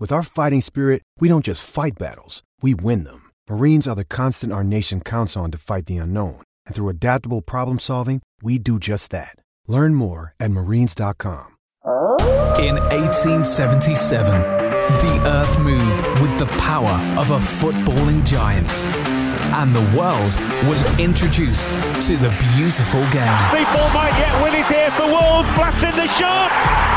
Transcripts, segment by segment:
With our fighting spirit, we don't just fight battles, we win them. Marines are the constant our nation counts on to fight the unknown. And through adaptable problem solving, we do just that. Learn more at marines.com. In 1877, the earth moved with the power of a footballing giant. And the world was introduced to the beautiful game. People might yet win it here for Wolves. Blasting the shot.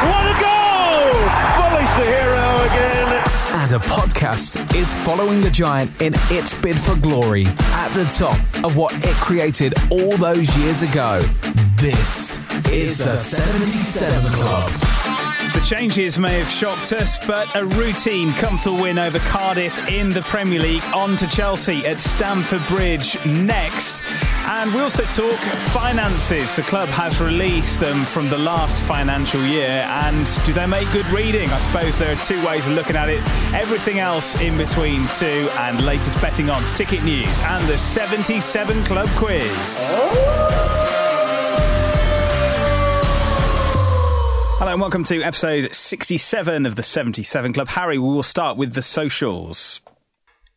What a goal! Bully's the hero again. And a podcast is following the giant in its bid for glory at the top of what it created all those years ago. This is the 77 Club. The changes may have shocked us, but a routine, comfortable win over Cardiff in the Premier League on to Chelsea at Stamford Bridge next. And we also talk finances. The club has released them from the last financial year, and do they make good reading? I suppose there are two ways of looking at it. Everything else in between, too, and latest betting odds, ticket news, and the 77 Club quiz. Oh. Hello and welcome to episode 67 of the 77 Club. Harry, we will start with the socials.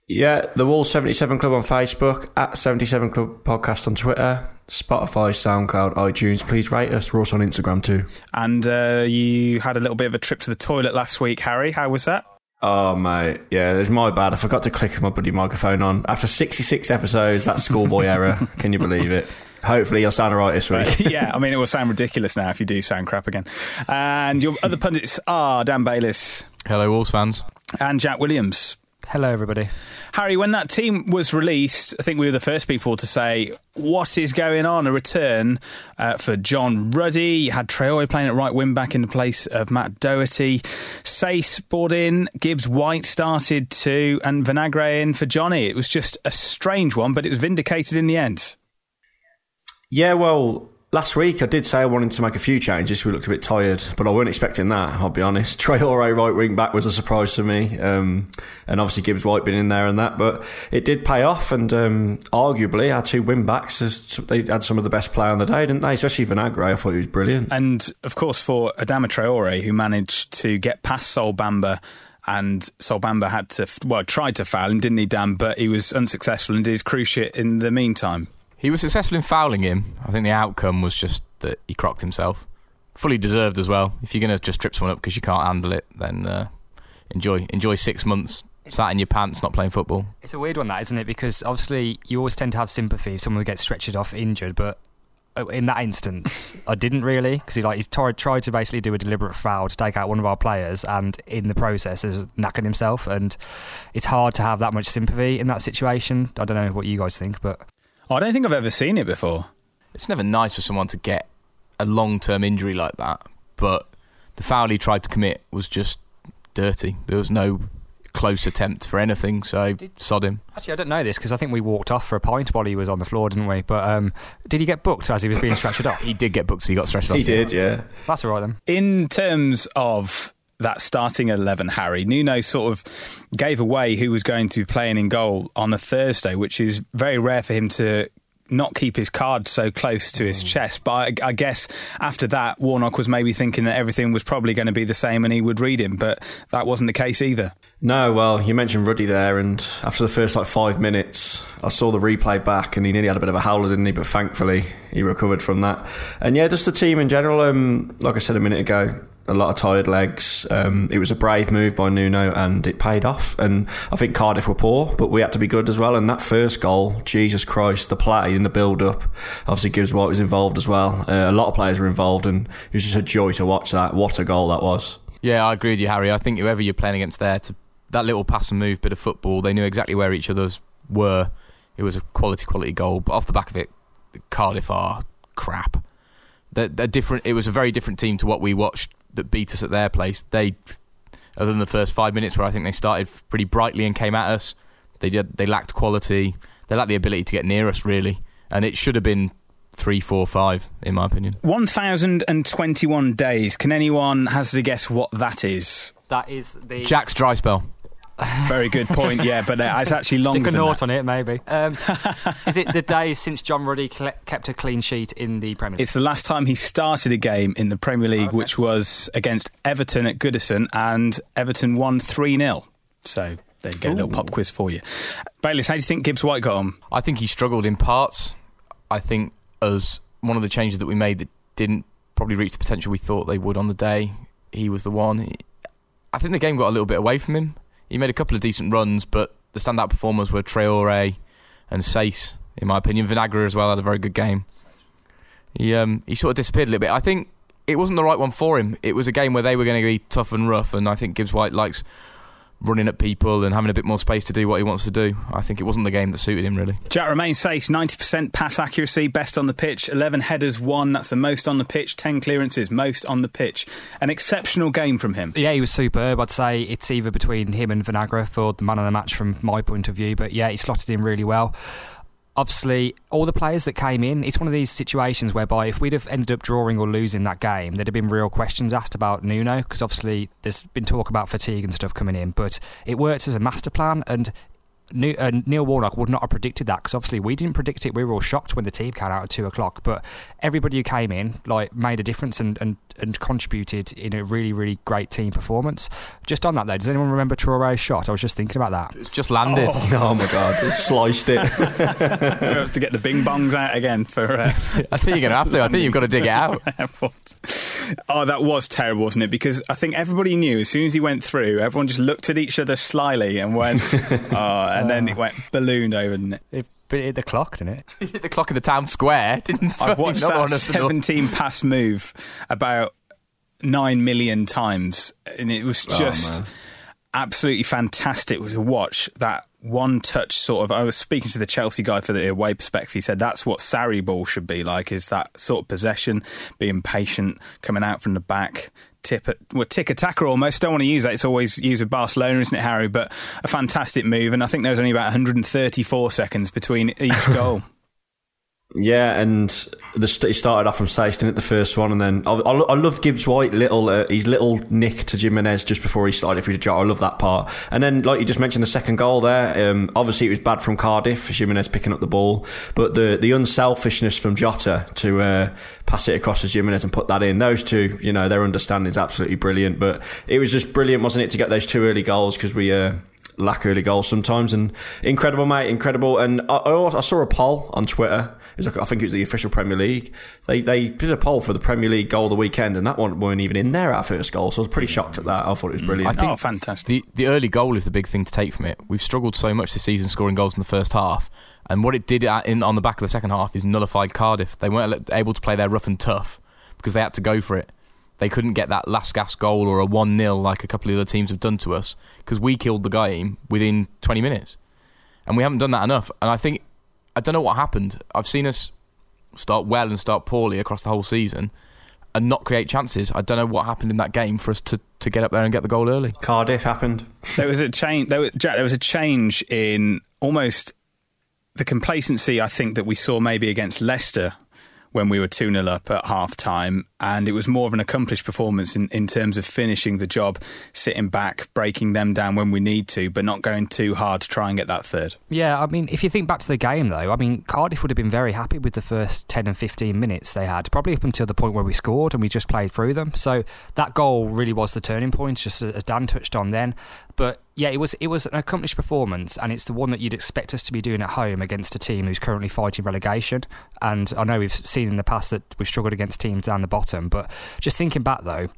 Yeah, the Wall 77 Club on Facebook, at 77 Club Podcast on Twitter, Spotify, SoundCloud, iTunes. Please rate us. We're also on Instagram too. And uh, you had a little bit of a trip to the toilet last week, Harry. How was that? Oh, mate. Yeah, it's my bad. I forgot to click my bloody microphone on. After 66 episodes, that schoolboy error. Can you believe it? Hopefully, you'll sound all right this week. yeah, I mean, it will sound ridiculous now if you do sound crap again. And your other pundits are Dan Bayliss. Hello, Wolves fans. And Jack Williams. Hello, everybody. Harry, when that team was released, I think we were the first people to say, What is going on? A return uh, for John Ruddy. You had Traore playing at right wing back in the place of Matt Doherty. Saïss brought in, Gibbs White started too, and Vinagre in for Johnny. It was just a strange one, but it was vindicated in the end. Yeah, well, last week I did say I wanted to make a few changes. We looked a bit tired, but I weren't expecting that, I'll be honest. Traore right wing back was a surprise to me. Um, and obviously Gibbs White been in there and that, but it did pay off. And um, arguably, our two wing backs, they had some of the best play on the day, didn't they? Especially Vinagre. I thought he was brilliant. And of course, for Adama Traore, who managed to get past Sol Bamba and Sol Bamba had to, well, tried to foul him, didn't he, Dan? But he was unsuccessful and did his cruciate in the meantime. He was successful in fouling him. I think the outcome was just that he crocked himself. Fully deserved as well. If you're going to just trip someone up because you can't handle it, then uh, enjoy enjoy six months sat in your pants not playing football. It's a weird one, that isn't it? Because obviously you always tend to have sympathy if someone gets stretchered off injured, but uh, in that instance, I didn't really because he like he tried, tried to basically do a deliberate foul to take out one of our players, and in the process has knackered himself. And it's hard to have that much sympathy in that situation. I don't know what you guys think, but I don't think I've ever seen it before. It's never nice for someone to get a long term injury like that, but the foul he tried to commit was just dirty. There was no close attempt for anything, so sod him. Actually, I don't know this because I think we walked off for a pint while he was on the floor, didn't we? But um, did he get booked as he was being stretched off? He did get booked, so he got stretched off. He did, yeah. That's all right then. In terms of that starting 11, Harry, Nuno sort of gave away who was going to be playing in goal on a Thursday, which is very rare for him to not keep his card so close to his chest. But I, I guess after that, Warnock was maybe thinking that everything was probably going to be the same and he would read him, but that wasn't the case either. No, well, you mentioned Ruddy there, and after the first like five minutes, I saw the replay back, and he nearly had a bit of a howler, didn't he? But thankfully, he recovered from that. And yeah, just the team in general. Um, like I said a minute ago, a lot of tired legs. Um, it was a brave move by Nuno, and it paid off. And I think Cardiff were poor, but we had to be good as well. And that first goal, Jesus Christ, the play and the build-up. Obviously, Gibbs White was involved as well. Uh, a lot of players were involved, and it was just a joy to watch that. What a goal that was! Yeah, I agree with you, Harry. I think whoever you're playing against there, to that little pass and move bit of football, they knew exactly where each other's were. It was a quality, quality goal. But off the back of it, Cardiff are crap. They're, they're different. It was a very different team to what we watched that beat us at their place. They, other than the first five minutes where I think they started pretty brightly and came at us, they did. They lacked quality. They lacked the ability to get near us really, and it should have been three, four, five, in my opinion. 1,021 days. Can anyone hazard a guess what that is? That is the Jack's dry spell. Very good point, yeah, but uh, it's actually longer Stick a than nought on it, maybe. Um, is it the day since John Ruddy cle- kept a clean sheet in the Premier League? It's the last time he started a game in the Premier League, Okay. which was against Everton at Goodison, and Everton won 3 0. So there you go, a little pop quiz for you. Bayliss, how do you think Gibbs White got on? I think he struggled in parts. I think as one of the changes that we made that didn't probably reach the potential we thought they would on the day, he was the one. I think the game got a little bit away from him. He made a couple of decent runs, but the standout performers were Traore and Saïss, in my opinion. Vinagre as well had a very good game. He um, he sort of disappeared a little bit. I think it wasn't the right one for him. It was a game where they were going to be tough and rough, and I think Gibbs White likes running at people and having a bit more space to do what he wants to do. I think it wasn't the game that suited him really. Jack Romain Saïss 90% pass accuracy, best on the pitch, 11 headers, 1, that's the most on the pitch, 10 clearances, most on the pitch. An exceptional game from him. Yeah, he was superb. I'd say it's either between him and Vinagre for the man of the match from my point of view. But yeah, he slotted in really well. Obviously, all the players that came in, it's one of these situations whereby if we'd have ended up drawing or losing that game, there'd have been real questions asked about Nuno because obviously there's been talk about fatigue and stuff coming in. But it worked as a master plan, and New, uh, Neil Warnock would not have predicted that because obviously we didn't predict it. We were all shocked when the team came out at two o'clock. But everybody who came in like made a difference and, and, and contributed in a really really great team performance. Just on that though, does anyone remember Traore's shot? I was just thinking about that. It's just landed. Oh my god, it sliced it. We have to get the bing bongs out again for. Uh, I think you're going to have to. I think you've got to dig it out. Oh, that was terrible, wasn't it? Because I think everybody knew as soon as he went through, everyone just looked at each other slyly and went, oh, and then it oh. went ballooned over, didn't it? It, but it hit the clock, didn't it? He hit the clock in the town square. Didn't I've watched that want us 17 pass move about 9 million times, and it was oh, just man. absolutely fantastic to watch that one touch sort of. I was speaking to the Chelsea guy for the away perspective. He said that's what Sarri ball should be like is that sort of possession, being patient, coming out from the back. Tip well, tiki-taka almost. Don't want to use that. It's always used with Barcelona, isn't it, Harry? But a fantastic move, and I think there was only about 134 seconds between each goal. Yeah, and the, he started off from didn't it, the first one, and then I, I, I loved Gibbs White little uh, his little nick to Jimenez just before he started for shot. I love that part. And then, like you just mentioned, the second goal there. Um, obviously, it was bad from Cardiff, Jimenez picking up the ball, but the the unselfishness from Jota to uh, pass it across to Jimenez and put that in. Those two, you know, their understanding is absolutely brilliant. But it was just brilliant, wasn't it, to get those two early goals because we. Uh, lack early goals sometimes and incredible mate incredible and I, I saw a poll on Twitter it was like, I think it was the official Premier League they they did a poll for the Premier League goal of the weekend and that one weren't even in there our first goal so I was pretty shocked at that I thought it was mm. brilliant I think oh, fantastic. The the early goal is the big thing to take from it. We've struggled so much this season scoring goals in the first half, and what it did in on the back of the second half is nullified Cardiff. They weren't able to play their rough and tough because they had to go for it. They couldn't get that last gas goal or a one 0 like a couple of other teams have done to us because we killed the game within 20 minutes, and we haven't done that enough. And I think I don't know what happened. I've seen us start well and start poorly across the whole season, and not create chances. I don't know what happened in that game for us to, to get up there and get the goal early. Cardiff happened. There was a change. There was, Jack, there was a change in almost the complacency. I think that we saw maybe against Leicester when we were 2 0 up at half time. And it was more of an accomplished performance in, in terms of finishing the job, sitting back, breaking them down when we need to, but not going too hard to try and get that third. Yeah, I mean, if you think back to the game, though, I mean, Cardiff would have been very happy with the first 10 and 15 minutes they had, probably up until the point where we scored and we just played through them. So that goal really was the turning point, just as Dan touched on then. But yeah, it was it was an accomplished performance, and it's the one that you'd expect us to be doing at home against a team who's currently fighting relegation. And I know we've seen in the past that we've struggled against teams down the bottom, but just thinking back though,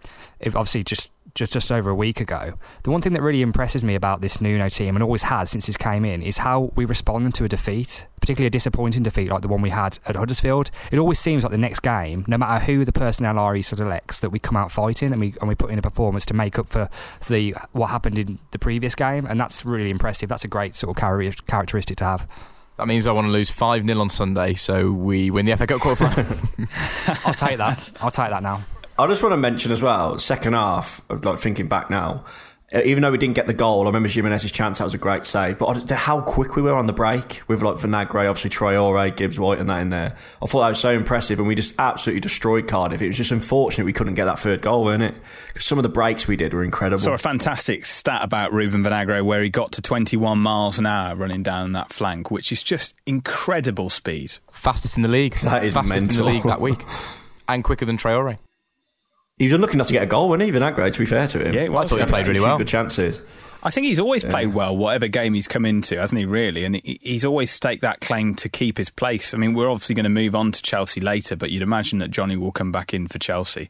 if obviously just just just over a week ago. The one thing that really impresses me about this Nuno team, and always has since he's came in, is how we respond to a defeat, particularly a disappointing defeat like the one we had at Huddersfield. It always seems like the next game, no matter who the personnel are he selects, that we come out fighting and we and we put in a performance to make up for the what happened in the previous game, and that's really impressive. That's a great sort of characteristic to have. That means I want to lose 5 0 on Sunday, so we win the FA Cup quarterfinal. I'll take that. I'll take that now. I just want to mention as well, second half, like thinking back now, Uh, even though we didn't get the goal, I remember Jimenez's chance, that was a great save. But how quick we were on the break with like Vinagre, obviously Traore, Gibbs White, and that in there. I thought that was so impressive, and we just absolutely destroyed Cardiff. It was just unfortunate we couldn't get that third goal, weren't it? Because some of the breaks we did were incredible. Saw a fantastic stat about Ruben Vinagre where he got to 21 miles an hour running down that flank, which is just incredible speed. Fastest in the league. That is Fastest mental. in the league that week. And quicker than Traore. He was unlucky not to get a goal, wasn't he, Vinagre, to be fair to him? Yeah, well, I thought he played really well. Good chances. I think he's always played well, whatever game he's come into, hasn't he, really? And he's always staked that claim to keep his place. I mean, we're obviously going to move on to Chelsea later, but you'd imagine that Johnny will come back in for Chelsea.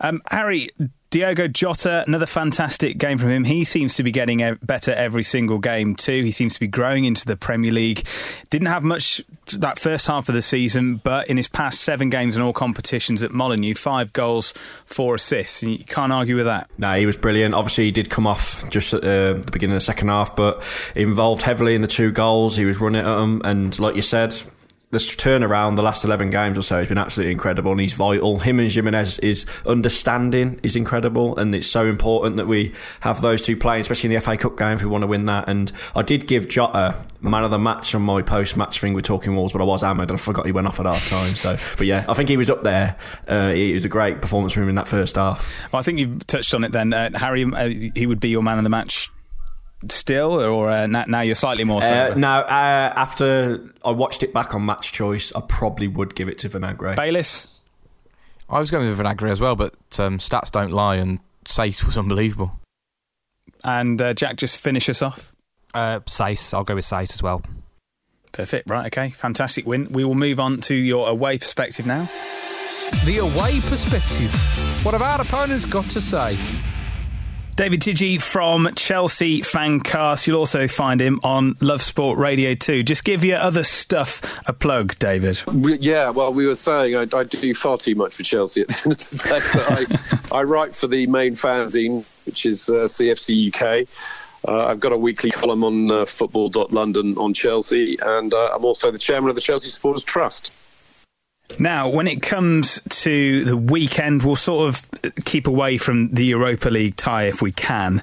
Um, Harry, Diogo Jota, another fantastic game from him. He seems to be getting better every single game too. He seems to be growing into the Premier League. Didn't have much that first half of the season, but in his past seven games in all competitions at Molineux, five goals, four assists. And you can't argue with that. No, he was brilliant. Obviously, he did come off just at uh, the beginning of the second half, but he involved heavily in the two goals. He was running at them, and like you said, this turnaround the last 11 games or so has been absolutely incredible and he's vital. Him and Jimenez is understanding is incredible and it's so important that we have those two playing, especially in the FA Cup game if we want to win that. And I did give Jota man of the match on my post match thing with Talking Walls, but I was hammered and I forgot he went off at half time. So, but yeah, I think he was up there. Uh, it was a great performance from him in that first half. Well, I think you've touched on it then. Uh, Harry, uh, he would be your man of the match still, or uh, now you're slightly more sober? Uh, now, uh, after I watched it back on Match Choice, I probably would give it to Vinagre. Bayliss? I was going with Vinagre as well, but um, stats don't lie, and Saïss was unbelievable. And uh, Jack, just finish us off. Uh, Saïss, I'll go with Saïss as well. Perfect. Right. Okay. Fantastic win. We will move on to your away perspective now. The away perspective. What have our opponents got to say? David Chidgey from Chelsea Fancast. You'll also find him on Love Sport Radio 2. Just give your other stuff a plug, David. Yeah, well, we were saying I, I do far too much for Chelsea at the end of the day, but I, I write for the main fanzine, which is uh, CFC UK. Uh, I've got a weekly column on uh, football.london on Chelsea, and uh, I'm also the chairman of the Chelsea Supporters Trust. Now, when it comes to the weekend, we'll sort of keep away from the Europa League tie if we can.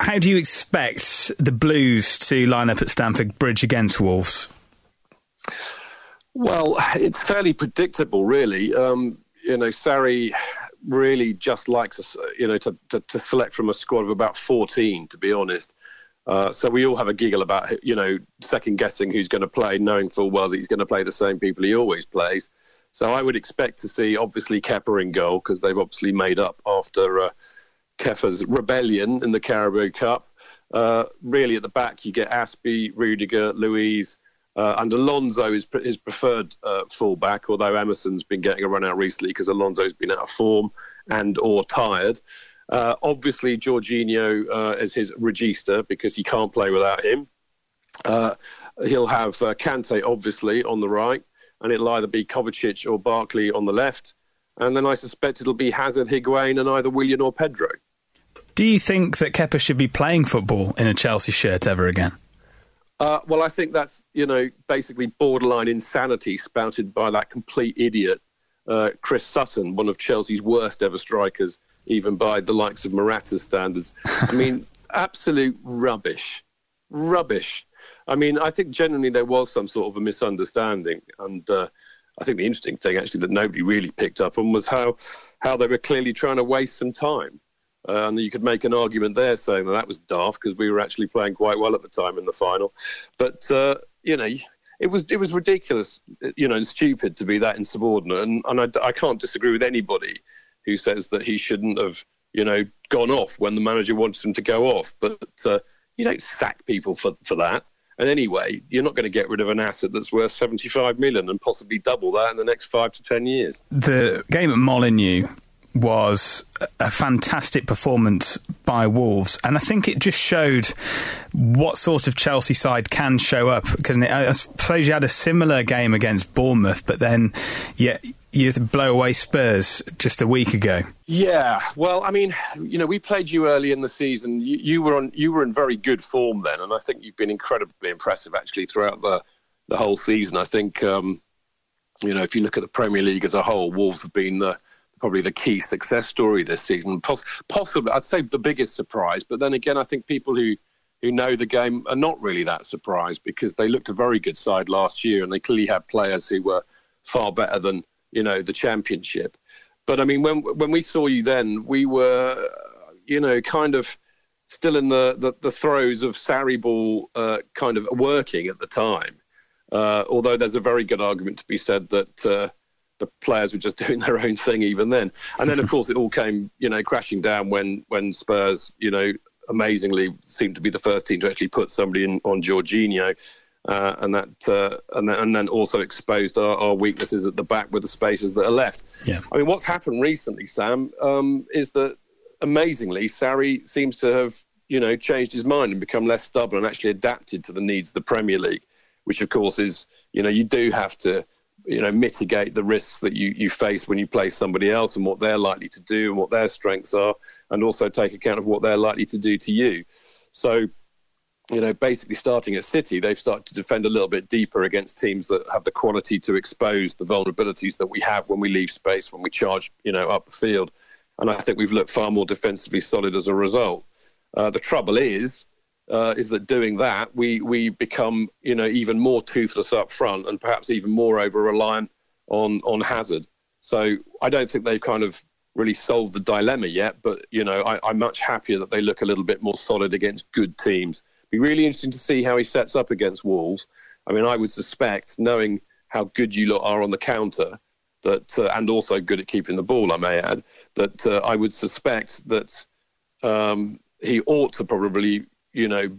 How do you expect the Blues to line up at Stamford Bridge against Wolves? Well, it's fairly predictable, really. Um, you know, Sarri really just likes you know, to, to, to, select from a squad of about 14, to be honest. Uh, so we all have a giggle about, you know, second guessing who's going to play, knowing full well that he's going to play the same people he always plays. So I would expect to see obviously Kepa in goal because they've obviously made up after uh, Kepa's rebellion in the Carabao Cup. Uh, really, at the back you get Azpi, Rudiger, Luiz, uh, and Alonso is his preferred uh, fullback. Although Emerson's been getting a run out recently because Alonso's been out of form and or tired. Uh, obviously, Jorginho uh, is his regista because he can't play without him. he'll have Kante obviously on the right and it'll either be Kovacic or Barkley on the left. And then I suspect it'll be Hazard, Higuain, and either Willian or Pedro. Do you think that Kepa should be playing football in a Chelsea shirt ever again? Uh, well, I think that's you know basically borderline insanity spouted by that complete idiot uh, Chris Sutton, one of Chelsea's worst ever strikers, even by the likes of Morata's standards. I mean, absolute rubbish, rubbish. I mean, I think generally there was some sort of a misunderstanding, and uh, I think the interesting thing actually that nobody really picked up on was how how they were clearly trying to waste some time. Uh, and you could make an argument there saying that that was daft because we were actually playing quite well at the time in the final. But uh, you know, it was it was ridiculous, you know, and stupid to be that insubordinate. And, and I, I can't disagree with anybody who says that he shouldn't have, you know, gone off when the manager wanted him to go off. But uh, you don't sack people for for that. And anyway, you're not going to get rid of an asset that's worth 75 million and possibly double that in the next five to 10 years. The game at Molineux was a fantastic performance by Wolves, and I think it just showed what sort of Chelsea side can show up. Because I suppose you had a similar game against Bournemouth, but then yeah, you blow away Spurs just a week ago. Yeah, well, I mean, you know, we played you early in the season. You, you were on, you were in very good form then, and I think you've been incredibly impressive actually throughout the the whole season. I think, um, you know, if you look at the Premier League as a whole, Wolves have been the probably the key success story this season. Poss- possibly, I'd say the biggest surprise. But then again, I think people who who know the game are not really that surprised because they looked a very good side last year, and they clearly had players who were far better than you know the championship. But I mean, when when we saw you then, we were, you know, kind of still in the the, the throes of Sarri ball uh, kind of working at the time. Uh, although there's a very good argument to be said that uh, the players were just doing their own thing even then. And then, of course, it all came, you know, crashing down when when Spurs, you know, amazingly seemed to be the first team to actually put somebody in on Jorginho. Uh, and that, uh, and then, and then also exposed our, our, weaknesses at the back with the spaces that are left. Yeah. I mean, what's happened recently, Sam, um, is that amazingly, Sarri seems to have, you know, changed his mind and become less stubborn and actually adapted to the needs of the Premier League, which of course is, you know, you do have to you know mitigate the risks that you, you face when you play somebody else and what they're likely to do and what their strengths are and also take account of what they're likely to do to you so you know basically starting at city they've started to defend a little bit deeper against teams that have the quality to expose the vulnerabilities that we have when we leave space when we charge you know up the field and i think we've looked far more defensively solid as a result uh, the trouble is uh, is that doing that, we we become you know even more toothless up front and perhaps even more over reliant on on Hazard. So I don't think they've kind of really solved the dilemma yet. But you know I, I'm much happier that they look a little bit more solid against good teams. Be really interesting to see how he sets up against Wolves. I mean, I would suspect, knowing how good you lot are on the counter, that uh, and also good at keeping the ball, I may add, that uh, I would suspect that um, he ought to probably you know,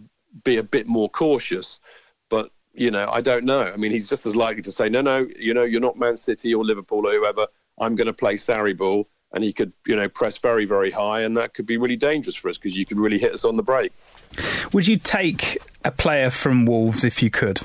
be a bit more cautious. But you know, I don't know. I mean, he's just as likely to say, no, no, you know, you're not Man City or Liverpool or whoever. I'm going to play Sarri ball, and he could, you know, press very, very high, and that could be really dangerous for us because you could really hit us on the break. Would you take a player from Wolves if you could?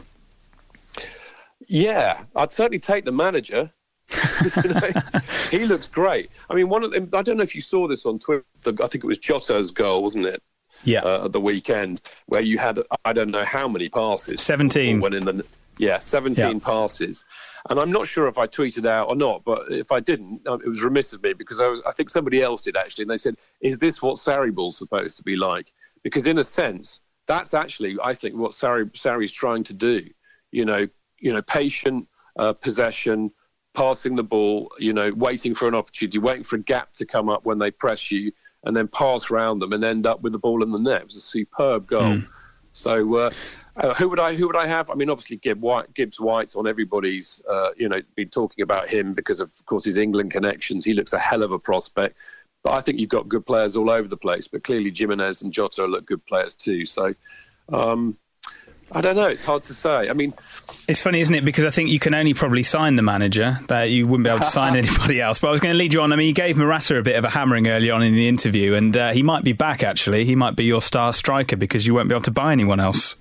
Yeah, I'd certainly take the manager. you know, he looks great. I mean, one of them. I don't know if you saw this on Twitter. I think it was Jota's goal, wasn't it? yeah. uh, at the weekend, where you had I don't know how many passes, seventeen. When in the yeah, seventeen yeah. passes, and I'm not sure if I tweeted out or not, but if I didn't, um, it was remiss of me because I was I think somebody else did actually, and they said, "Is this what Sarri ball's supposed to be like?" Because in a sense, that's actually I think what Sari Sarri's trying to do. You know, you know, patient uh, possession passing the ball, you know, waiting for an opportunity, waiting for a gap to come up when they press you, and then pass around them and end up with the ball in the net. It was a superb goal. Mm. So. Uh, uh, who would I who would I have? I mean, obviously Gibbs White, Gibbs White's on everybody's. Uh, you know, been talking about him because of, of course his England connections. He looks a hell of a prospect. But I think you've got good players all over the place. But clearly Jimenez and Jota look good players too. So um, I don't know. It's hard to say. I mean, it's funny, isn't it? Because I think you can only probably sign the manager. That you wouldn't be able to sign anybody else. But I was going to lead you on. I mean, you gave Morata a bit of a hammering early on in the interview, and uh, he might be back. Actually, he might be your star striker because you won't be able to buy anyone else.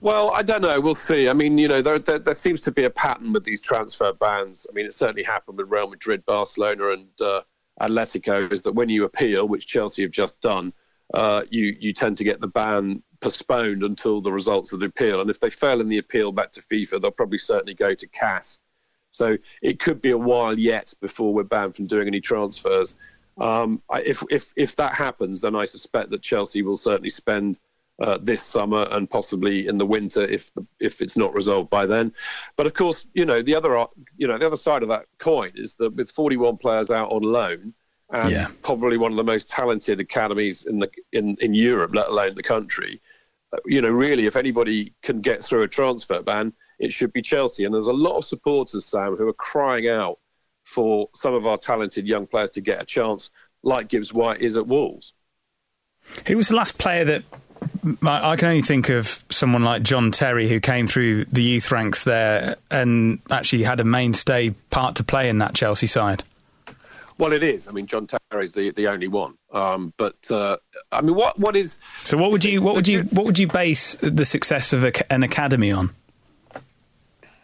Well, I don't know. We'll see. I mean, you know, there, there, there seems to be a pattern with these transfer bans. I mean, it certainly happened with Real Madrid, Barcelona, and uh, Atletico. Is that when you appeal, which Chelsea have just done, uh, you you tend to get the ban postponed until the results of the appeal. And if they fail in the appeal back to FIFA, they'll probably certainly go to CAS. So it could be a while yet before we're banned from doing any transfers. Um, if, if, if that happens, then I suspect that Chelsea will certainly spend uh, this summer and possibly in the winter if the, if it's not resolved by then. But of course, you know the other you know the other side of that coin is that with 41 players out on loan and yeah. probably one of the most talented academies in the in, in Europe, let alone the country. Uh, you know, really, if anybody can get through a transfer ban, it should be Chelsea. And there's a lot of supporters, Sam, who are crying out for some of our talented young players to get a chance, like Gibbs White is at Wolves. Who was the last player that I can only think of someone like John Terry who came through the youth ranks there and actually had a mainstay part to play in that Chelsea side. Well, it is. I mean, John Terry's the the only one. Um, but uh, I mean, what what is? So, what would you what would you what would you base the success of a, an academy on?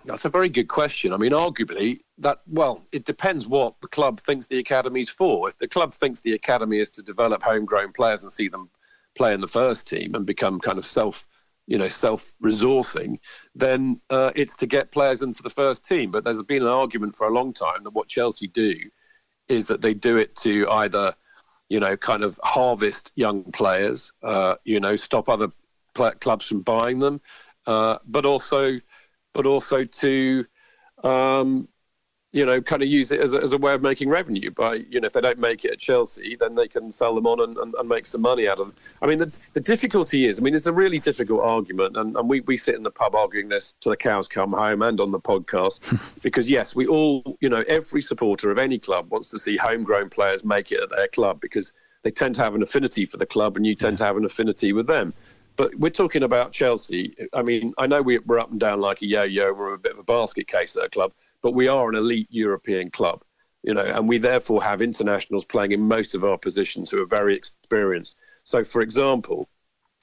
That's a very good question. I mean, arguably, that well, it depends what the club thinks the academy's for. If the club thinks the academy is to develop homegrown players and see them play in the first team and become kind of self you know self-resourcing, then uh, it's to get players into the first team. But there's been an argument for a long time that what Chelsea do is that they do it to either, you know, kind of harvest young players, uh, you know, stop other clubs from buying them, uh, but also, but also to, um, you know, kind of use it as a, as a way of making revenue. By you know, if they don't make it at Chelsea, then they can sell them on and, and, and make some money out of them. I mean, the, the difficulty is, I mean, it's a really difficult argument, and, and we, we sit in the pub arguing this till the cows come home and on the podcast, because yes, we all, you know, every supporter of any club wants to see homegrown players make it at their club because they tend to have an affinity for the club, and you tend to have an affinity with them. But we're talking about Chelsea. I mean, I know we're up and down like a yo-yo. We're a bit of a basket case at a club, but we are an elite European club, you know, and we therefore have internationals playing in most of our positions who are very experienced. So, for example,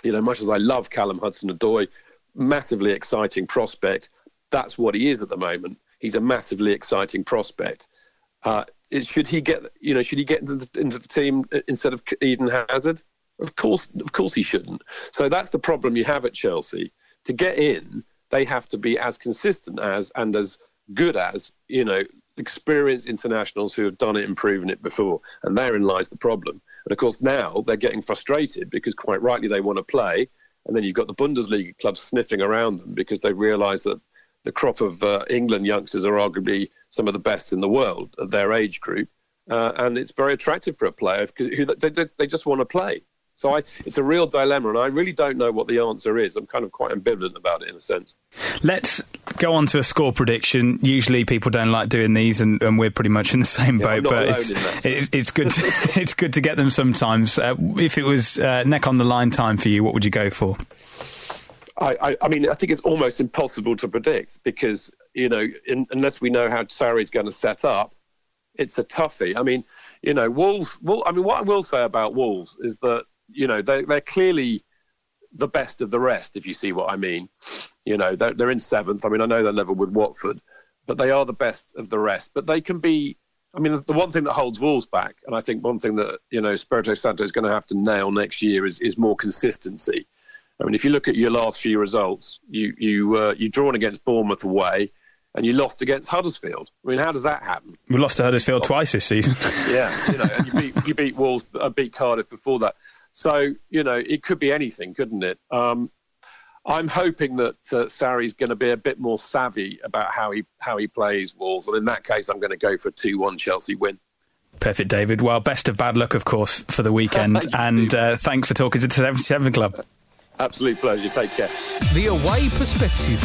you know, much as I love Callum Hudson-Odoi, massively exciting prospect. That's what he is at the moment. He's a massively exciting prospect. Uh, should he get, you know, should he get into the, into the team instead of Eden Hazard? Of course, of course he shouldn't. So that's the problem you have at Chelsea. To get in, they have to be as consistent as and as good as you know experienced internationals who have done it and proven it before. And therein lies the problem. And of course, now they're getting frustrated because quite rightly they want to play. And then you've got the Bundesliga clubs sniffing around them because they realise that the crop of uh, England youngsters are arguably some of the best in the world at their age group. Uh, and it's very attractive for a player because who they, they, they just want to play. So I, it's a real dilemma, and I really don't know what the answer is. I'm kind of quite ambivalent about it in a sense. Let's go on to a score prediction. Usually, people don't like doing these, and, and we're pretty much in the same yeah, boat. But it's, it's, it's, good. To, it's good to get them sometimes. Uh, if it was uh, neck on the line time for you, what would you go for? I, I, I, mean, I think it's almost impossible to predict because you know, in, unless we know how Sarri's going to set up, it's a toughie. I mean, you know, Wolves. Well, I mean, what I will say about Wolves is that you know, they, they're clearly the best of the rest, if you see what I mean. You know, they're, they're in seventh. I mean, I know they're level with Watford, but they are the best of the rest. But they can be. I mean, the one thing that holds Wolves back, and I think one thing that you know Espirito Santo is going to have to nail next year is is more consistency. I mean, if you look at your last few results, you you uh, you drawn against Bournemouth away, and you lost against Huddersfield. I mean, how does that happen? We lost to Huddersfield twice this season. yeah, you know, and you beat you beat Wolves, uh, beat Cardiff before that. So, you know, it could be anything, couldn't it? Um, I'm hoping that uh, Sarri's going to be a bit more savvy about how he how he plays Wolves, and in that case, I'm going to go for a two-one Chelsea win. Perfect, David. Well, best of bad luck, of course, for the weekend, and uh, thanks for talking to the 77 Club. Absolute pleasure. Take care. The away perspective.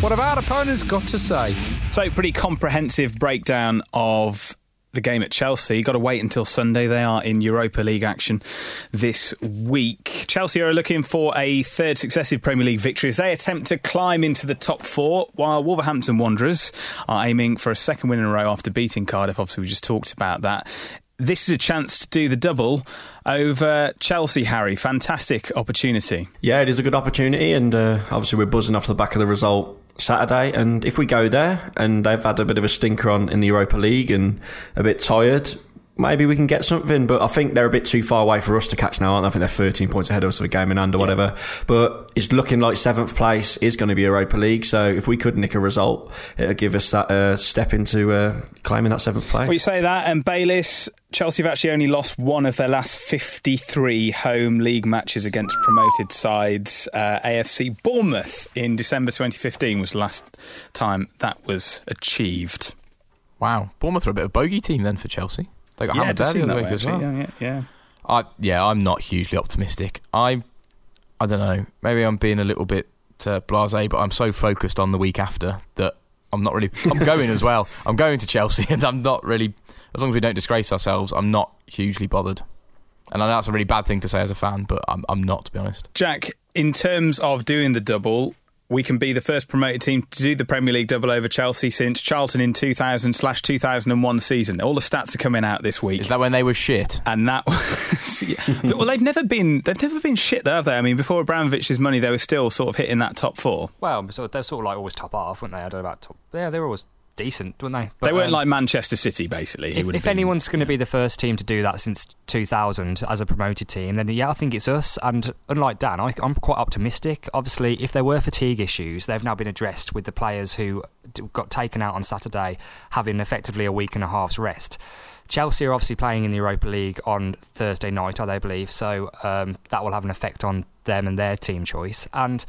What have our opponents got to say? So, pretty comprehensive breakdown of the game at Chelsea. You've got to wait until Sunday. They are in Europa League action this week. Chelsea are looking for a third successive Premier League victory as they attempt to climb into the top four, while Wolverhampton Wanderers are aiming for a second win in a row after beating Cardiff. Obviously, we just talked about that. This is a chance to do the double over Chelsea, Harry. Fantastic opportunity. Yeah, it is a good opportunity, and uh, obviously, we're buzzing off the back of the result Saturday. And if we go there and they've had a bit of a stinker on in the Europa League and a bit tired, maybe we can get something. But I think they're a bit too far away for us to catch now, aren't they? I think they're 13 points ahead of us of a game in hand or yeah. whatever. But it's looking like seventh place is going to be Europa League. So if we could nick a result, it'll give us that uh, step into uh, claiming that seventh place. We say that, and Bayliss, Chelsea have actually only lost one of their last 53 home league matches against promoted sides. Uh, AFC Bournemouth in December 2015 was the last time that was achieved. Wow, Bournemouth are a bit of a bogey team then for Chelsea. They got yeah, hammered there the other week as well. Yeah, yeah, yeah. I yeah, I'm not hugely optimistic. I I don't know. Maybe I'm being a little bit uh, blasé, but I'm so focused on the week after that I'm not really. I'm going as well. I'm going to Chelsea, and I'm not really. As long as we don't disgrace ourselves, I'm not hugely bothered. And I know that's a really bad thing to say as a fan, but I'm I'm not to be honest. Jack, in terms of doing the double, we can be the first promoted team to do the Premier League double over Chelsea since Charlton in 2000 slash 2001 season. All the stats are coming out this week. Is that when they were shit? And that was, yeah. well, they've never been they've never been shit, though, have they? I mean, before Abramovich's money, they were still sort of hitting that top four. Well, so they're sort of like always top half, weren't they? I don't know about top. Yeah, they were always decent, weren't they? But, they weren't um, like Manchester City, basically. If, if anyone's going to be the first team to do that since 2000 as a promoted team, then yeah, I think it's us. And unlike Dan, I, am quite optimistic. Obviously, if there were fatigue issues, they've now been addressed with the players who got taken out on Saturday having effectively a week and a half's rest. Chelsea are obviously playing in the Europa League on Thursday night, I believe, so um, that will have an effect on them and their team choice. And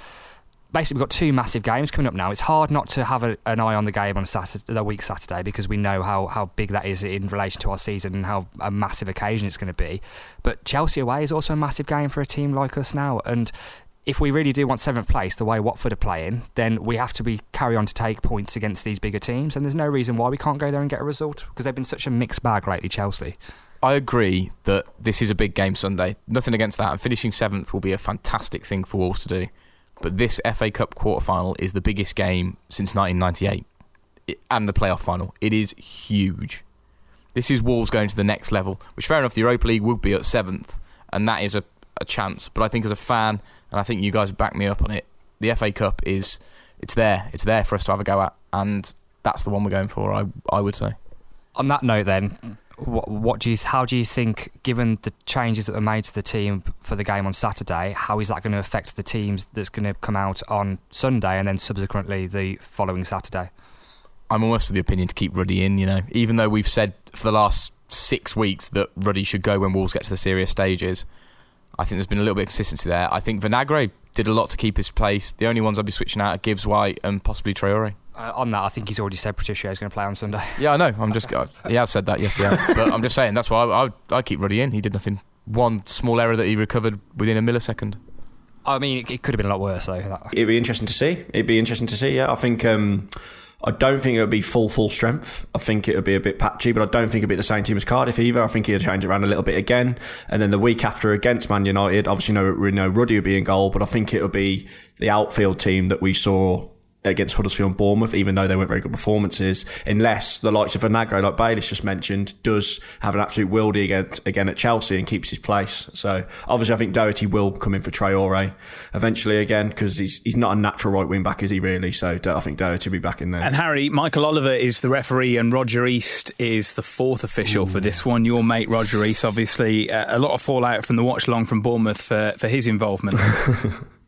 basically we've got two massive games coming up now. It's hard not to have a, an eye on the game on Saturday, the week Saturday, because we know how, how big that is in relation to our season and how a massive occasion it's going to be. But Chelsea away is also a massive game for a team like us now, and if we really do want seventh place, the way Watford are playing, then we have to be carry on to take points against these bigger teams, and there's no reason why we can't go there and get a result because they've been such a mixed bag lately, Chelsea. I agree that this is a big game Sunday. Nothing against that, and finishing seventh will be a fantastic thing for Wolves to do. But this FA Cup quarter final is the biggest game since 1998 and the playoff final. It is huge. This is Wolves going to the next level, which fair enough, the Europa League would be at seventh, and that is a, a chance. But I think as a fan, and I think you guys back me up on it, the FA Cup is it's there. It's there for us to have a go at, and that's the one we're going for. I I would say. On that note, then, what, what, do you? How do you think, given the changes that were made to the team for the game on Saturday, how is that going to affect the teams that's going to come out on Sunday and then subsequently the following Saturday? I'm almost of the opinion to keep Ruddy in. You know, even though we've said for the last six weeks that Ruddy should go when Wolves get to the serious stages, I think there's been a little bit of consistency there. I think Vinagre did a lot to keep his place. The only ones I'd be switching out are Gibbs White and possibly Traore. Uh, on that, I think he's already said Patricio is going to play on Sunday. Yeah, I know. I'm just uh, he has said that. Yes, yeah. but I'm just saying that's why I, I, I keep Ruddy in. He did nothing. One small error that he recovered within a millisecond. I mean, it, it could have been a lot worse though. It'd be interesting to see. It'd be interesting to see. Yeah, I think. Um, I don't think it would be full full strength. I think it would be a bit patchy, but I don't think it'd be the same team as Cardiff either. I think he'd change it around a little bit again. And then the week after against Man United, obviously no, we know Ruddy would be in goal, but I think it would be the outfield team that we saw against Huddersfield and Bournemouth, even though they weren't very good performances, unless the likes of Vinagre, like Bayliss just mentioned, does have an absolute wildy against, again at Chelsea and keeps his place. So obviously, I think Doherty will come in for Traore eventually again because he's he's not a natural right wing back, is he really? So I think Doherty will be back in there. And Harry, Michael Oliver is the referee, and Roger East is the fourth official Ooh. for this one. Your mate Roger East, obviously, uh, a lot of fallout from the watch along from Bournemouth for for his involvement.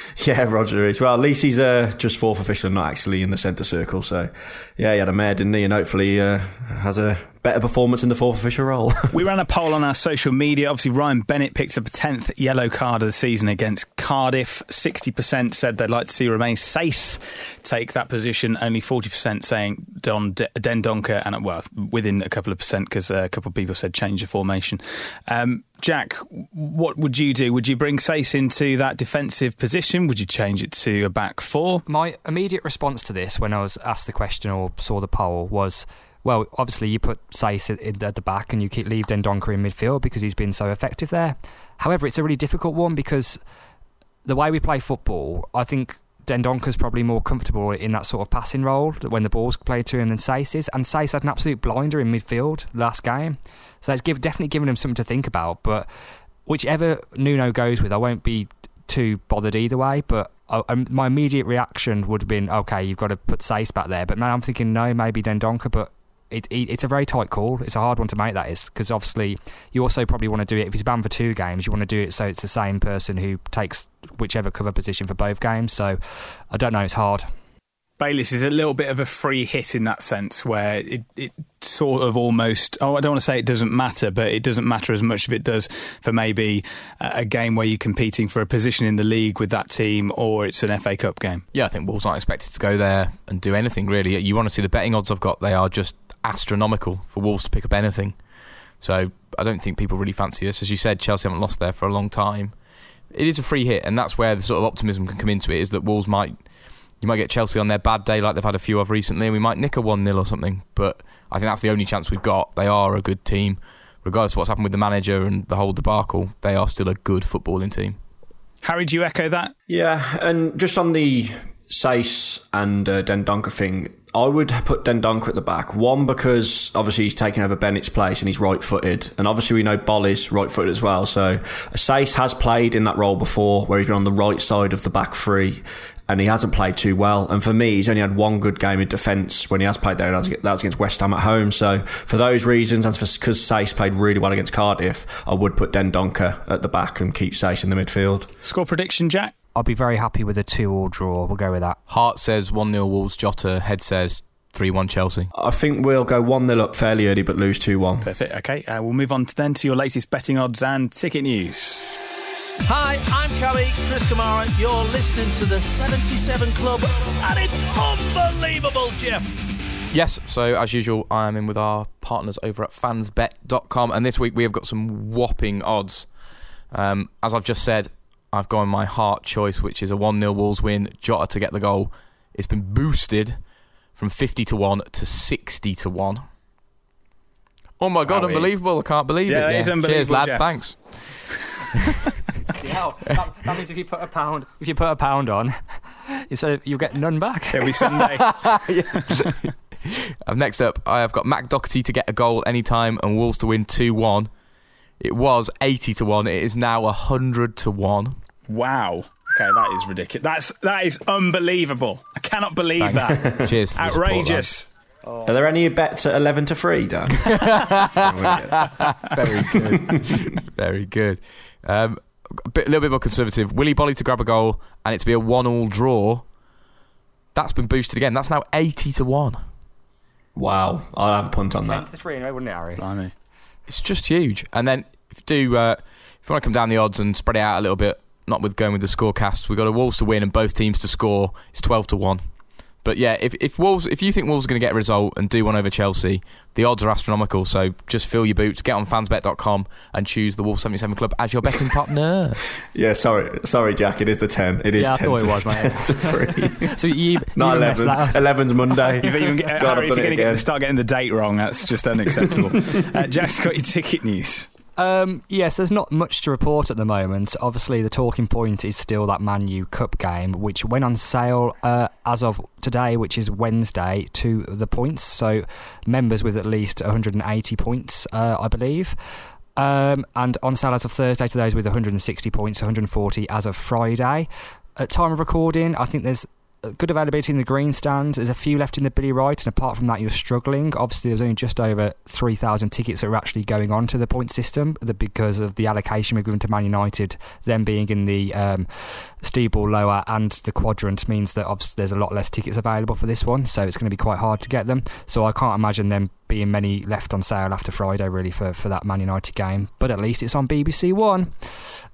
Yeah, Roger is. Well, at least he's uh, just fourth official, and not actually in the centre circle. So, yeah, he had a mare, didn't he? And hopefully uh, has a better performance in the fourth official role. we ran a poll on our social media. Obviously, Ryan Bennett picked up a 10th yellow card of the season against Cardiff. 60% said they'd like to see Romain Saïss take that position. Only 40% saying Don De- Dendoncker, and well, within a couple of percent because a couple of people said change the formation. Um, Jack, what would you do? Would you bring Saïss into that defensive position? Would you change it to a back four? My immediate response to this when I was asked the question or saw the poll was well, obviously you put Saïss at the back and you keep leave Dendoncker in midfield because he's been so effective there. However, it's a really difficult one because the way we play football, I think Dendoncker's probably more comfortable in that sort of passing role when the ball's played to him than Saïss is. And Saïss had an absolute blinder in midfield last game. So that's give, definitely given him something to think about. But whichever Nuno goes with, I won't be too bothered either way. But I, um, my immediate reaction would have been, okay, you've got to put Saïss back there. But now I'm thinking, no, maybe Dendoncker. But it, it, it's a very tight call. It's a hard one to make. That is because obviously you also probably want to do it if he's banned for two games. You want to do it so it's the same person who takes whichever cover position for both games. So I don't know. It's hard. Bayliss is a little bit of a free hit in that sense, where it, it sort of almost. Oh, I don't want to say it doesn't matter, but it doesn't matter as much if it does for maybe a game where you're competing for a position in the league with that team, or it's an FA Cup game. Yeah, I think Wolves aren't expected to go there and do anything really. You want to see the betting odds I've got; they are just astronomical for Wolves to pick up anything. So I don't think people really fancy us. As you said, Chelsea haven't lost there for a long time. It is a free hit, and that's where the sort of optimism can come into it. Is that Wolves might you might get Chelsea on their bad day, like they've had a few of recently, and we might nick a 1 0 or something. But I think that's the only chance we've got. They are a good team. Regardless of what's happened with the manager and the whole debacle, they are still a good footballing team. Harry, do you echo that? Yeah, and just on the Saïss and uh, Dendoncker thing, I would put Dendoncker at the back. One, because obviously he's taken over Bennett's place and he's right footed. And obviously we know Boly is right footed as well. So Saïss has played in that role before where he's been on the right side of the back three and he hasn't played too well. And for me, he's only had one good game in defence when he has played there, and that was against West Ham at home. So for those reasons, and because Saïss played really well against Cardiff, I would put Dendoncker at the back and keep Saïss in the midfield. Score prediction, Jack? I'll be very happy with a two-all draw. We'll go with that. Heart says 1 0 Wolves, Jota. Head says 3 1 Chelsea. I think we'll go 1 0 up fairly early, but lose 2 1. Perfect. Okay, uh, we'll move on to then to your latest betting odds and ticket news. Hi, I'm Kelly, Chris Kamara. You're listening to the 77 Club, and it's unbelievable, Jeff. Yes, so as usual, I am in with our partners over at fansbet.com, and this week we have got some whopping odds. Um, as I've just said, I've gone my heart choice, which is a 1 0 Wolves win, Jota to get the goal. It's been boosted from 50 to 1 to 60 to 1. Oh my god, unbelievable. I can't believe yeah, it. Yeah, it's unbelievable. Cheers, lad. Jeff. Thanks. Yeah, that, that, means if you put a pound, if you put a pound on, so you'll get none back every Sunday. um, next up, I have got Matt Doherty to get a goal anytime and Wolves to win two one. It was eighty to one. It is now hundred to one. Wow. Okay, that is ridiculous. That's that is unbelievable. I cannot believe Thanks. that. Cheers. Outrageous. Are there any bets at 11 to 3, Dan? Very good. Very good. Um, a bit, little bit more conservative. Willy Boly to grab a goal and it to be a one-all draw. That's been boosted again. That's now eighty to one. Wow, I'll have a punt on that. to three, wouldn't it, Harry? Blimey. It's just huge. And then if you do, uh, if you want to come down the odds and spread it out a little bit, not with going with the scorecast, we've got a Wolves to win and both teams to score. It's twelve to one. But yeah, if if Wolves, if you think Wolves are going to get a result and do one over Chelsea, the odds are astronomical. So just fill your boots, get on fansbet.com and choose the Wolves 77 Club as your betting partner. yeah, sorry, sorry, Jack. It is the 10. It is Yeah, I 10 thought to, it was, mate. 10 to 3. So you, Not you 11. 11's Monday. If, even God, Harry, if you're going to start getting the date wrong, that's just unacceptable. uh, Jack's got your ticket news. Um, yes, there's not much to report at the moment. Obviously, the talking point is still that Man U Cup game, which went on sale uh, as of today, which is Wednesday, to the points. So, members with at least 180 points, uh, I believe. Um, and on sale as of Thursday to those with 160 points, 140 as of Friday. At time of recording, I think there's good availability in the green stands. There's a few left in the Billy Wright, and apart from that, you're struggling. Obviously, there's only just over 3,000 tickets that are actually going on to the point system because of the allocation we've given to Man United. Them being in the um, Steve Bull lower and the quadrant means that obviously there's a lot less tickets available for this one, so it's going to be quite hard to get them. So I can't imagine them being many left on sale after Friday, really, for, for that Man United game. But at least it's on BBC One.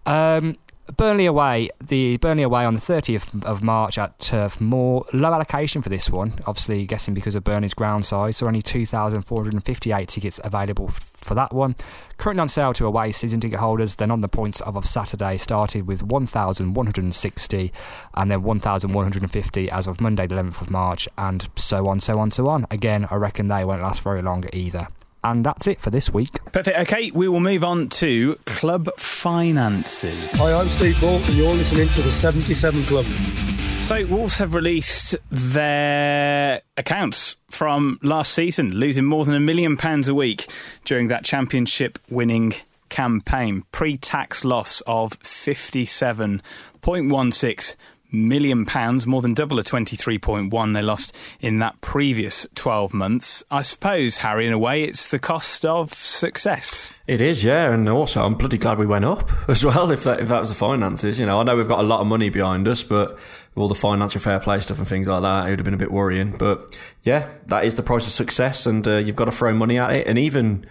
Um, Burnley away, the Burnley away on the 30th of March at uh, Turf Moor. Low allocation for this one, obviously guessing because of Burnley's ground size. So only 2,458 tickets available f- for that one. Currently on sale to away season ticket holders. Then on the points of, of Saturday started with 1,160 and then 1,150 as of Monday, the 11th of March, and so on, so on, so on. Again, I reckon they won't last very long either. And that's it for this week. Perfect. Okay, we will move on to club finances. Hi, I'm Steve Bull, and you're listening to the 77 Club. So, Wolves have released their accounts from last season, losing more than a million pounds a week during that championship winning campaign. Pre tax loss of 57.16 million pounds, more than double the 23.1 they lost in that previous 12 months. I suppose, Harry, in a way, it's the cost of success. It is, yeah, and also I'm bloody glad we went up as well. If that if that was the finances, you know, I know we've got a lot of money behind us, but all the financial fair play stuff and things like that, it would have been a bit worrying. But yeah, that is the price of success, and uh, you've got to throw money at it, and even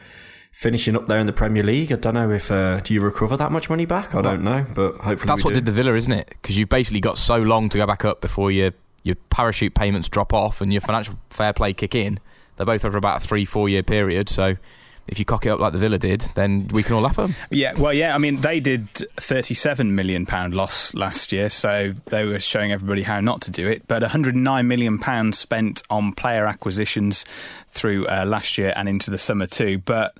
finishing up there in the Premier League. I don't know if uh, do you recover that much money back? I don't know, but hopefully that's what do. did the Villa, isn't it? Because you've basically got so long to go back up before your your parachute payments drop off and your financial fair play kick in. They're both over about a three four year period, so. If you cock it up like the Villa did, then we can all laugh at them. Yeah, well, yeah. I mean, they did thirty-seven million pound loss last year, so they were showing everybody how not to do it. But one hundred nine million pounds spent on player acquisitions through uh, last year and into the summer too. But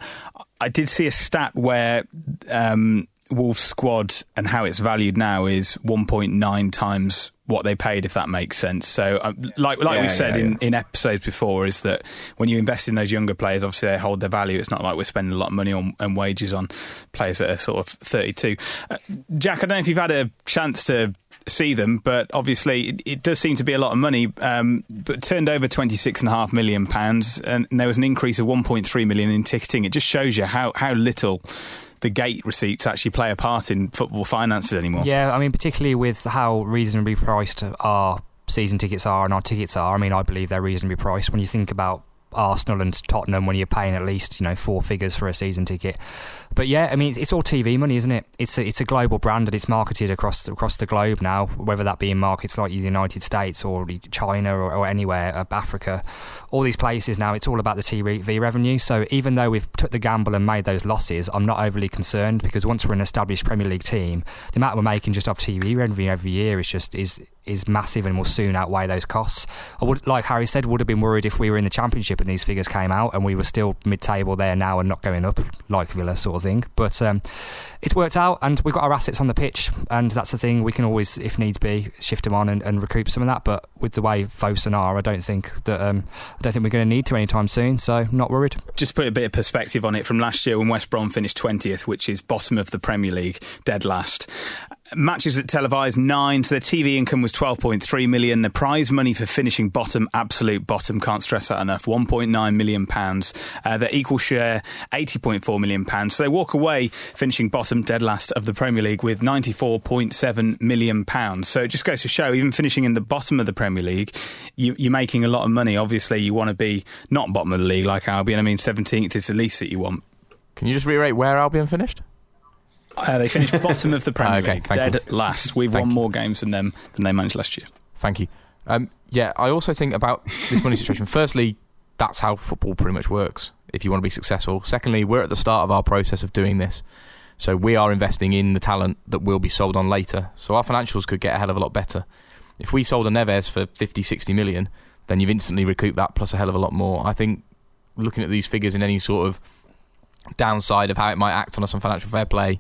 I did see a stat where um, Wolves squad and how it's valued now is 1.9 times what they paid, if that makes sense. So, um, like like Yeah, we've said yeah, in, yeah. in episodes before, is that when you invest in those younger players, obviously they hold their value. It's not like we're spending a lot of money on and wages on players that are sort of 32. Uh, Jack, I don't know if you've had a chance to see them, but obviously it, it does seem to be a lot of money. Um, but turned over twenty six and a half million pounds, and, and there was an increase of one point three million in ticketing. It just shows you how how little. The gate receipts actually play a part in football finances anymore. Yeah, I mean, particularly with how reasonably priced our season tickets are and our tickets are. I mean, I believe they're reasonably priced. When you think about Arsenal and Tottenham, when you're paying at least you know four figures for a season ticket. But yeah, I mean, it's all TV money, isn't it? It's a, it's a global brand and it's marketed across across the globe now, whether that be in markets like the United States or China or, or anywhere, uh, Africa, all these places now. It's all about the TV revenue. So even though we've took the gamble and made those losses, I'm not overly concerned because once we're an established Premier League team, the amount we're making just off TV revenue every year is just is is massive and will soon outweigh those costs. I would, like Harry said, would have been worried if we were in the Championship and these figures came out and we were still mid-table there now and not going up like Villa sort of But um, it's worked out and we've got our assets on the pitch and that's the thing we can always, if needs be, shift them on and, and recoup some of that. But with the way Fosun are, I don't think that um, I don't think we're going to need to anytime soon. So not worried. Just put a bit of perspective on it from last year when West Brom finished 20th, which is bottom of the Premier League, dead last. Matches that televised nine, so their TV income was 12.3 million. The prize money for finishing bottom, absolute bottom, can't stress that enough, 1.9 million pounds. Uh, their equal share, 80.4 million pounds. So they walk away finishing bottom, dead last of the Premier League with 94.7 million pounds. So it just goes to show, even finishing in the bottom of the Premier League, you, you're making a lot of money. Obviously, you want to be not bottom of the league like Albion. I mean, 17th is the least that you want. Can you just reiterate where Albion finished? Uh, they finished bottom of the Premier Okay, League, dead you. last. We've Thank won more games than them than they managed last year. Thank you. Um, yeah, I also think about this money situation. Firstly, that's how football pretty much works. If you want to be successful. Secondly, we're at the start of our process of doing this. So we are investing in the talent that will be sold on later. So our financials could get a hell of a lot better. If we sold a Neves for 50, 60 million, then you've instantly recouped that plus a hell of a lot more. I think looking at these figures in any sort of downside of how it might act on us on financial fair play,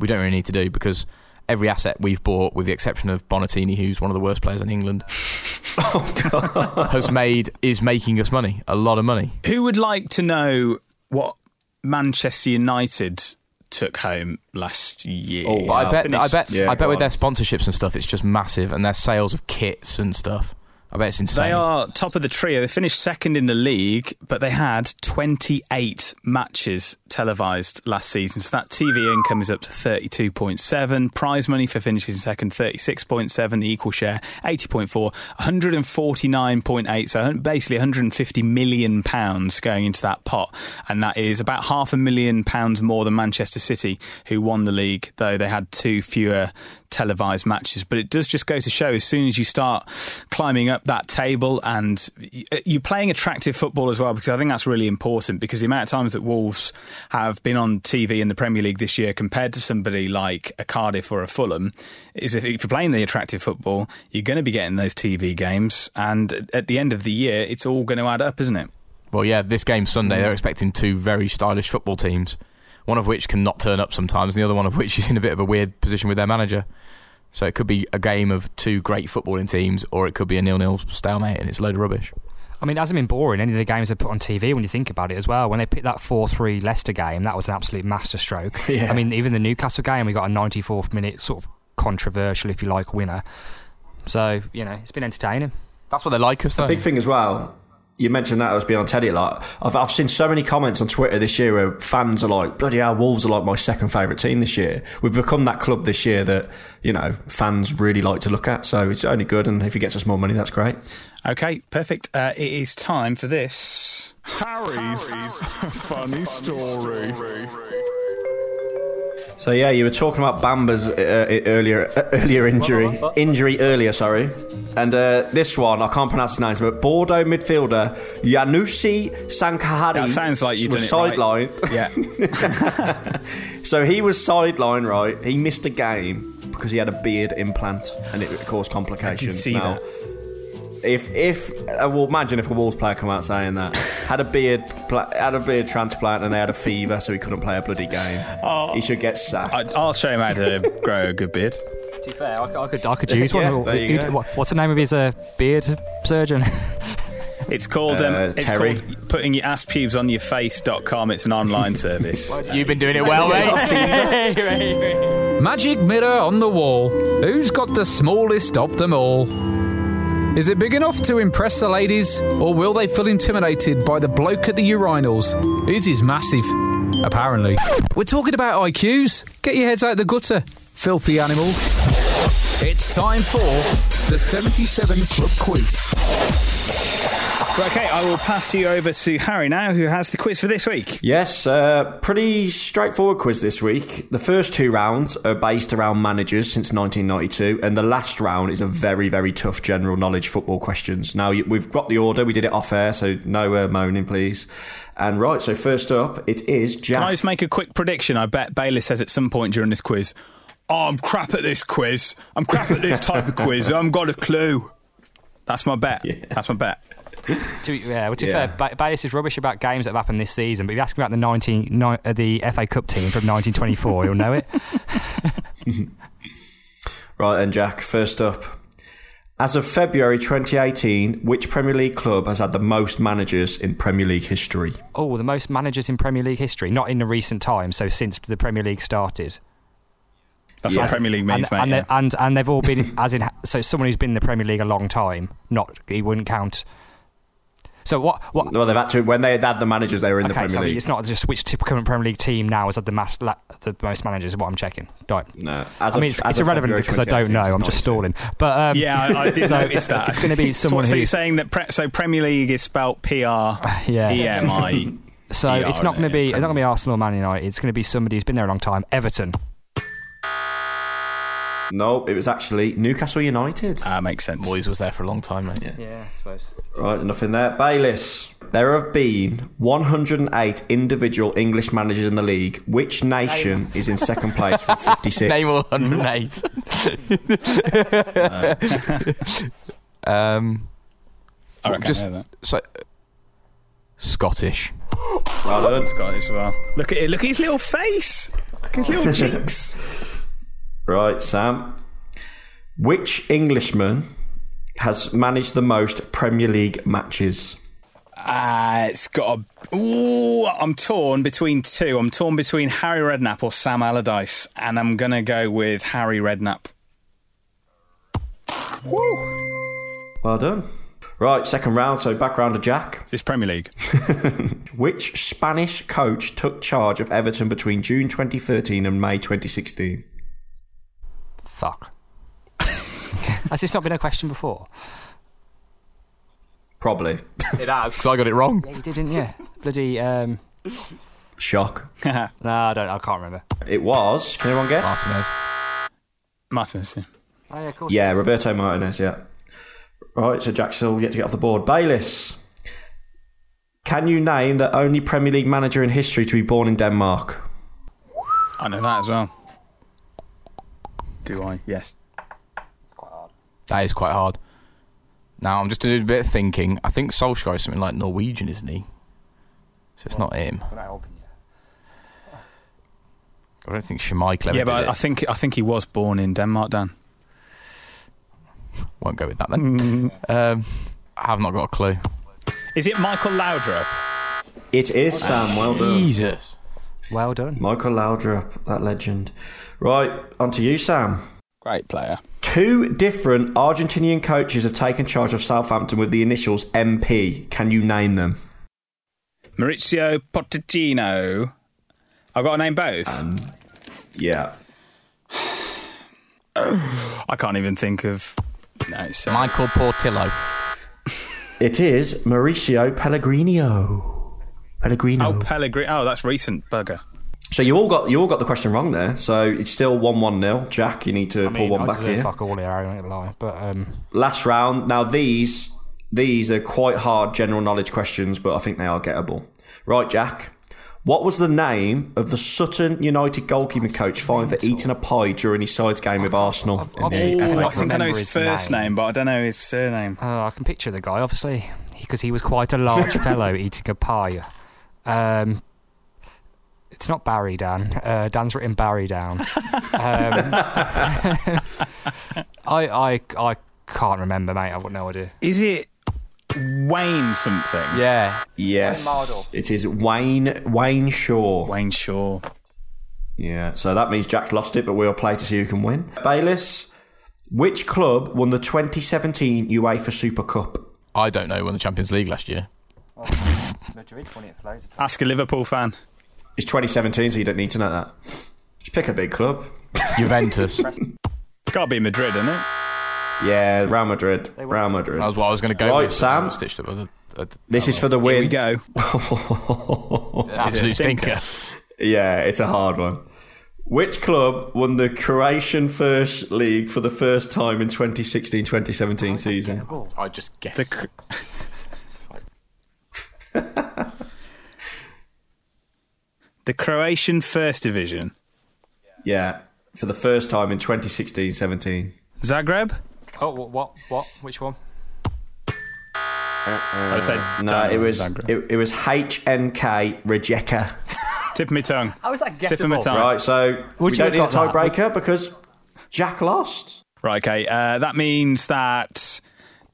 we don't really need to do because every asset we've bought, with the exception of Bonatini, who's one of the worst players in England, oh, has made is making us money, a lot of money. Who would like to know what Manchester United took home last year? Oh, But I bet, I bet, Yeah, I bet go with on. their sponsorships and stuff, it's just massive, and their sales of kits and stuff. I bet it's insane. They are top of the trio. They finished second in the league, but they had 28 matches televised last season. So that TV income is up to 32.7. Prize money for finishing second, 36.7. The equal share, 80.4. 149.8. So basically 150 million pounds going into that pot. And that is about half a million pounds more than Manchester City, who won the league, though they had two fewer televised matches. But it does just go to show as soon as you start climbing up that table and uh, you're playing attractive football as well, because I think that's really important. Because the amount of times that Wolves have been on TV in the Premier League this year compared to somebody like a Cardiff or a Fulham is if, if you're playing the attractive football, you're going to be getting those TV games. And at the end of the year, it's all going to add up, isn't it? Well, yeah, this game Sunday, mm. they're expecting two very stylish football teams, one of which can not turn up sometimes, and the other one of which is in a bit of a weird position with their manager. So it could be a game of two great footballing teams, or it could be a nil-nil stalemate, and it's a load of rubbish. I mean, it hasn't been boring. Any of the games they put on TV, when you think about it as well. When they picked that 4 3 Leicester game, that was an absolute masterstroke. Yeah. I mean, even the Newcastle game, we got a 94th minute sort of controversial, if you like, winner. So you know, it's been entertaining. That's what they like us though. Big thing as well. You mentioned that I was being on Teddy a lot. I've, I've seen so many comments on Twitter this year where fans are like, bloody hell, Wolves are like my second favourite team this year. We've become that club this year that, you know, fans really like to look at. So it's only good. And if he gets us more money, that's great. Okay, perfect. Uh, it is time for this. Harry's, funny story. So yeah, you were talking about Bamba's uh, uh, earlier uh, earlier injury injury earlier, sorry, and uh, this one I can't pronounce his name, but Bordeaux midfielder Yanusi Sankahari That sounds like you've was done it right. sidelined. Yeah. So he was sidelined, right? He missed a game because he had a beard implant, and it caused complications. see now, If if uh, well, imagine if a Wolves player come out saying that had a beard pla- had a beard transplant and they had a fever, so he couldn't play a bloody game. Oh. he should get sacked. I, I'll show him how to grow a good beard. To be fair, I, I could I could use one. Yeah, there you go. what- What's the name of his uh, beard surgeon? It's called um, Uh, it's Terry. called putting your ass pubes on your face.com. It's an online service. You've been doing it well, mate. Magic mirror on the wall. Who's got the smallest of them all? Is it big enough to impress the ladies, or will they feel intimidated by the bloke at the urinals? His is massive, apparently. We're talking about IQs. Get your heads out the gutter, filthy animals. It's time for the 77 Club Quiz. Okay, I will pass you over to Harry now, who has the quiz for this week. Yes, uh, pretty straightforward quiz this week. The first two rounds are based around managers since 1992, and the last round is a very, very tough general knowledge football questions. Now, we've got the order, we did it off air, so no uh, moaning, please. And right, so first up, it is Jack. Can I just make a quick prediction? I bet Bailey says at some point during this quiz, oh, I'm crap at this quiz. I'm crap at this type of quiz. I haven't got a clue. That's my bet. That's my bet. to, yeah, well, to be Yeah. fair, ba- Bayliss is rubbish about games that have happened this season. But if you ask him about the 19, ni- uh, the FA Cup team from 1924, he'll know it. Right, and Jack, first up. As of February 2018, which Premier League club has had the most managers in Premier League history? Oh, the most managers in Premier League history, not in the recent times, so since the Premier League started. That's Yeah. what Premier League means, and, mate. and, yeah. they- and and they've all been as in so someone who's been in the Premier League a long time. Not he wouldn't count. So what? What? Well, they've had to, when they had the managers, they were in the Premier so League. it's not just which t- current Premier League team now has had the, mass, la- the most managers. Is what I'm checking. Right. No, as I of- mean, it's, as it's of irrelevant because I don't know. I'm just stalling. But um, yeah, I, I did so notice that. It's going to be someone so, so you're who's saying that pre- so Premier League is spelt P R yeah. E M I. So ER, it's not going to be it's not going to be Arsenal or Man United. It's going to be somebody who's been there a long time. Everton. No, it was actually Newcastle United. Ah, makes sense. Moyes was there for a long time, mate. Yeah, I suppose. Right, nothing there. Bayliss. There have been 108 individual English managers in the league. Which nation is in second place with 56? Name all 108. um, I reckon just I know that. so Scottish. Well done. Scottish as well. Look at it. Look at his little face. Look at his little cheeks. Right, Sam. Which Englishman has managed the most Premier League matches? Uh, it's got a. Ooh, I'm torn between two. I'm torn between Harry Redknapp or Sam Allardyce, and I'm gonna go with Harry Redknapp. Woo! Well done. Right, second round, so back round to Jack. Is this Premier League? Which Spanish coach took charge of Everton between June 2013 and May 2016? Fuck. Has this not been a question before? Probably. It has because I got it wrong. Yeah, you did, didn't you? Bloody. Um, Shock. no, I don't. I can't remember. It was. Can anyone guess? Martinez. Martinez. Yeah. Oh, yeah, of course. Yeah, Roberto Martinez, yeah. Right, so Jack's still yet to get off the board. Bayliss. Can you name the only Premier League manager in history to be born in Denmark? I know that as well. Do I? Yes. That is quite hard. Now I'm just doing a bit of thinking. I think Solskjaer is something like Norwegian, isn't he? So it's not him. I don't think Schmeichel ever yeah, did but it. I think I think he was born in Denmark, Dan. Won't go with that then. um, I have not got a clue. Is it Michael Laudrup? It is Sam. Well done. Jesus. Well done. Michael Laudrup, that legend. Right, on to you, Sam. Great player. Two different Argentinian coaches have taken charge of Southampton with the initials MP. Can you name them? Mauricio Pochettino. I've got to name both. Um, yeah. I can't even think of. No, so. Michael Portillo. It is Mauricio Pellegrino. Pellegrino. Oh, Pellegrini. Oh, that's recent. Bugger. So you all got you all got the question wrong there. So it's still one one nil. Jack, you need to I pull mean, one I back here. Fuck all here, I ain't gonna lie. But um, Last round. Now these these are quite hard general knowledge questions, but I think they are gettable. Right, Jack. What was the name of the Sutton United goalkeeping coach fined for eating a pie during his side's game with Arsenal? in the Oh, FA I think I know his, his first name. name. but I don't know his surname. uh, I can picture the guy, obviously, because he was quite a large fellow eating a pie. Um, it's not Barry, Dan. Uh, Dan's written Barry down. Um, I, I, I can't remember, mate. I've got no idea. Is it Wayne something? Yeah. Yes, Wayne it is Wayne Wayne Shaw. Wayne Shaw. Yeah, so that means Jack's lost it, but we'll play to see who can win. Bayliss, which club won the 2017 UEFA Super Cup? I don't know won the Champions League last year. Ask a Liverpool fan. It's 2017, so you don't need to know that. Just pick a big club. Juventus. It's got to be Madrid, isn't it? Yeah, Real Madrid. Real Madrid. That was what I was going to go Right, with. Sam? I stitched up. I- I- This is for the Here we win. go. Absolute stinker. yeah, it's a hard one. Which club won the Croatian First League for the first time in 2016-2017 season? I just guessed. The Cr- the Croatian First Division. Yeah, for the first time in 2016-17. Zagreb? Oh, what? What? what? Which one? I said No, don't it was it, it was HNK Rijeka. Tip of my tongue. How is that Tip of my tongue. Right, so Would we you don't need a have that? tiebreaker because Jack lost. Right, okay. Uh, that means that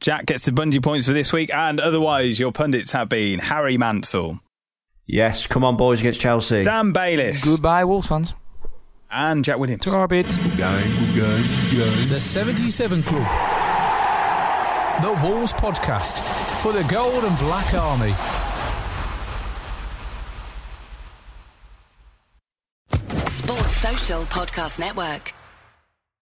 Jack gets the bungee points for this week, and otherwise, your pundits have been Harry Mansell, Yes, come on, boys against Chelsea. Dan Bayliss, Goodbye, Wolves fans. and Jack Williams. To our bid. The 77 Club. The Wolves Podcast for the Gold and Black Army. Sports Social Podcast Network.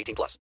18 plus.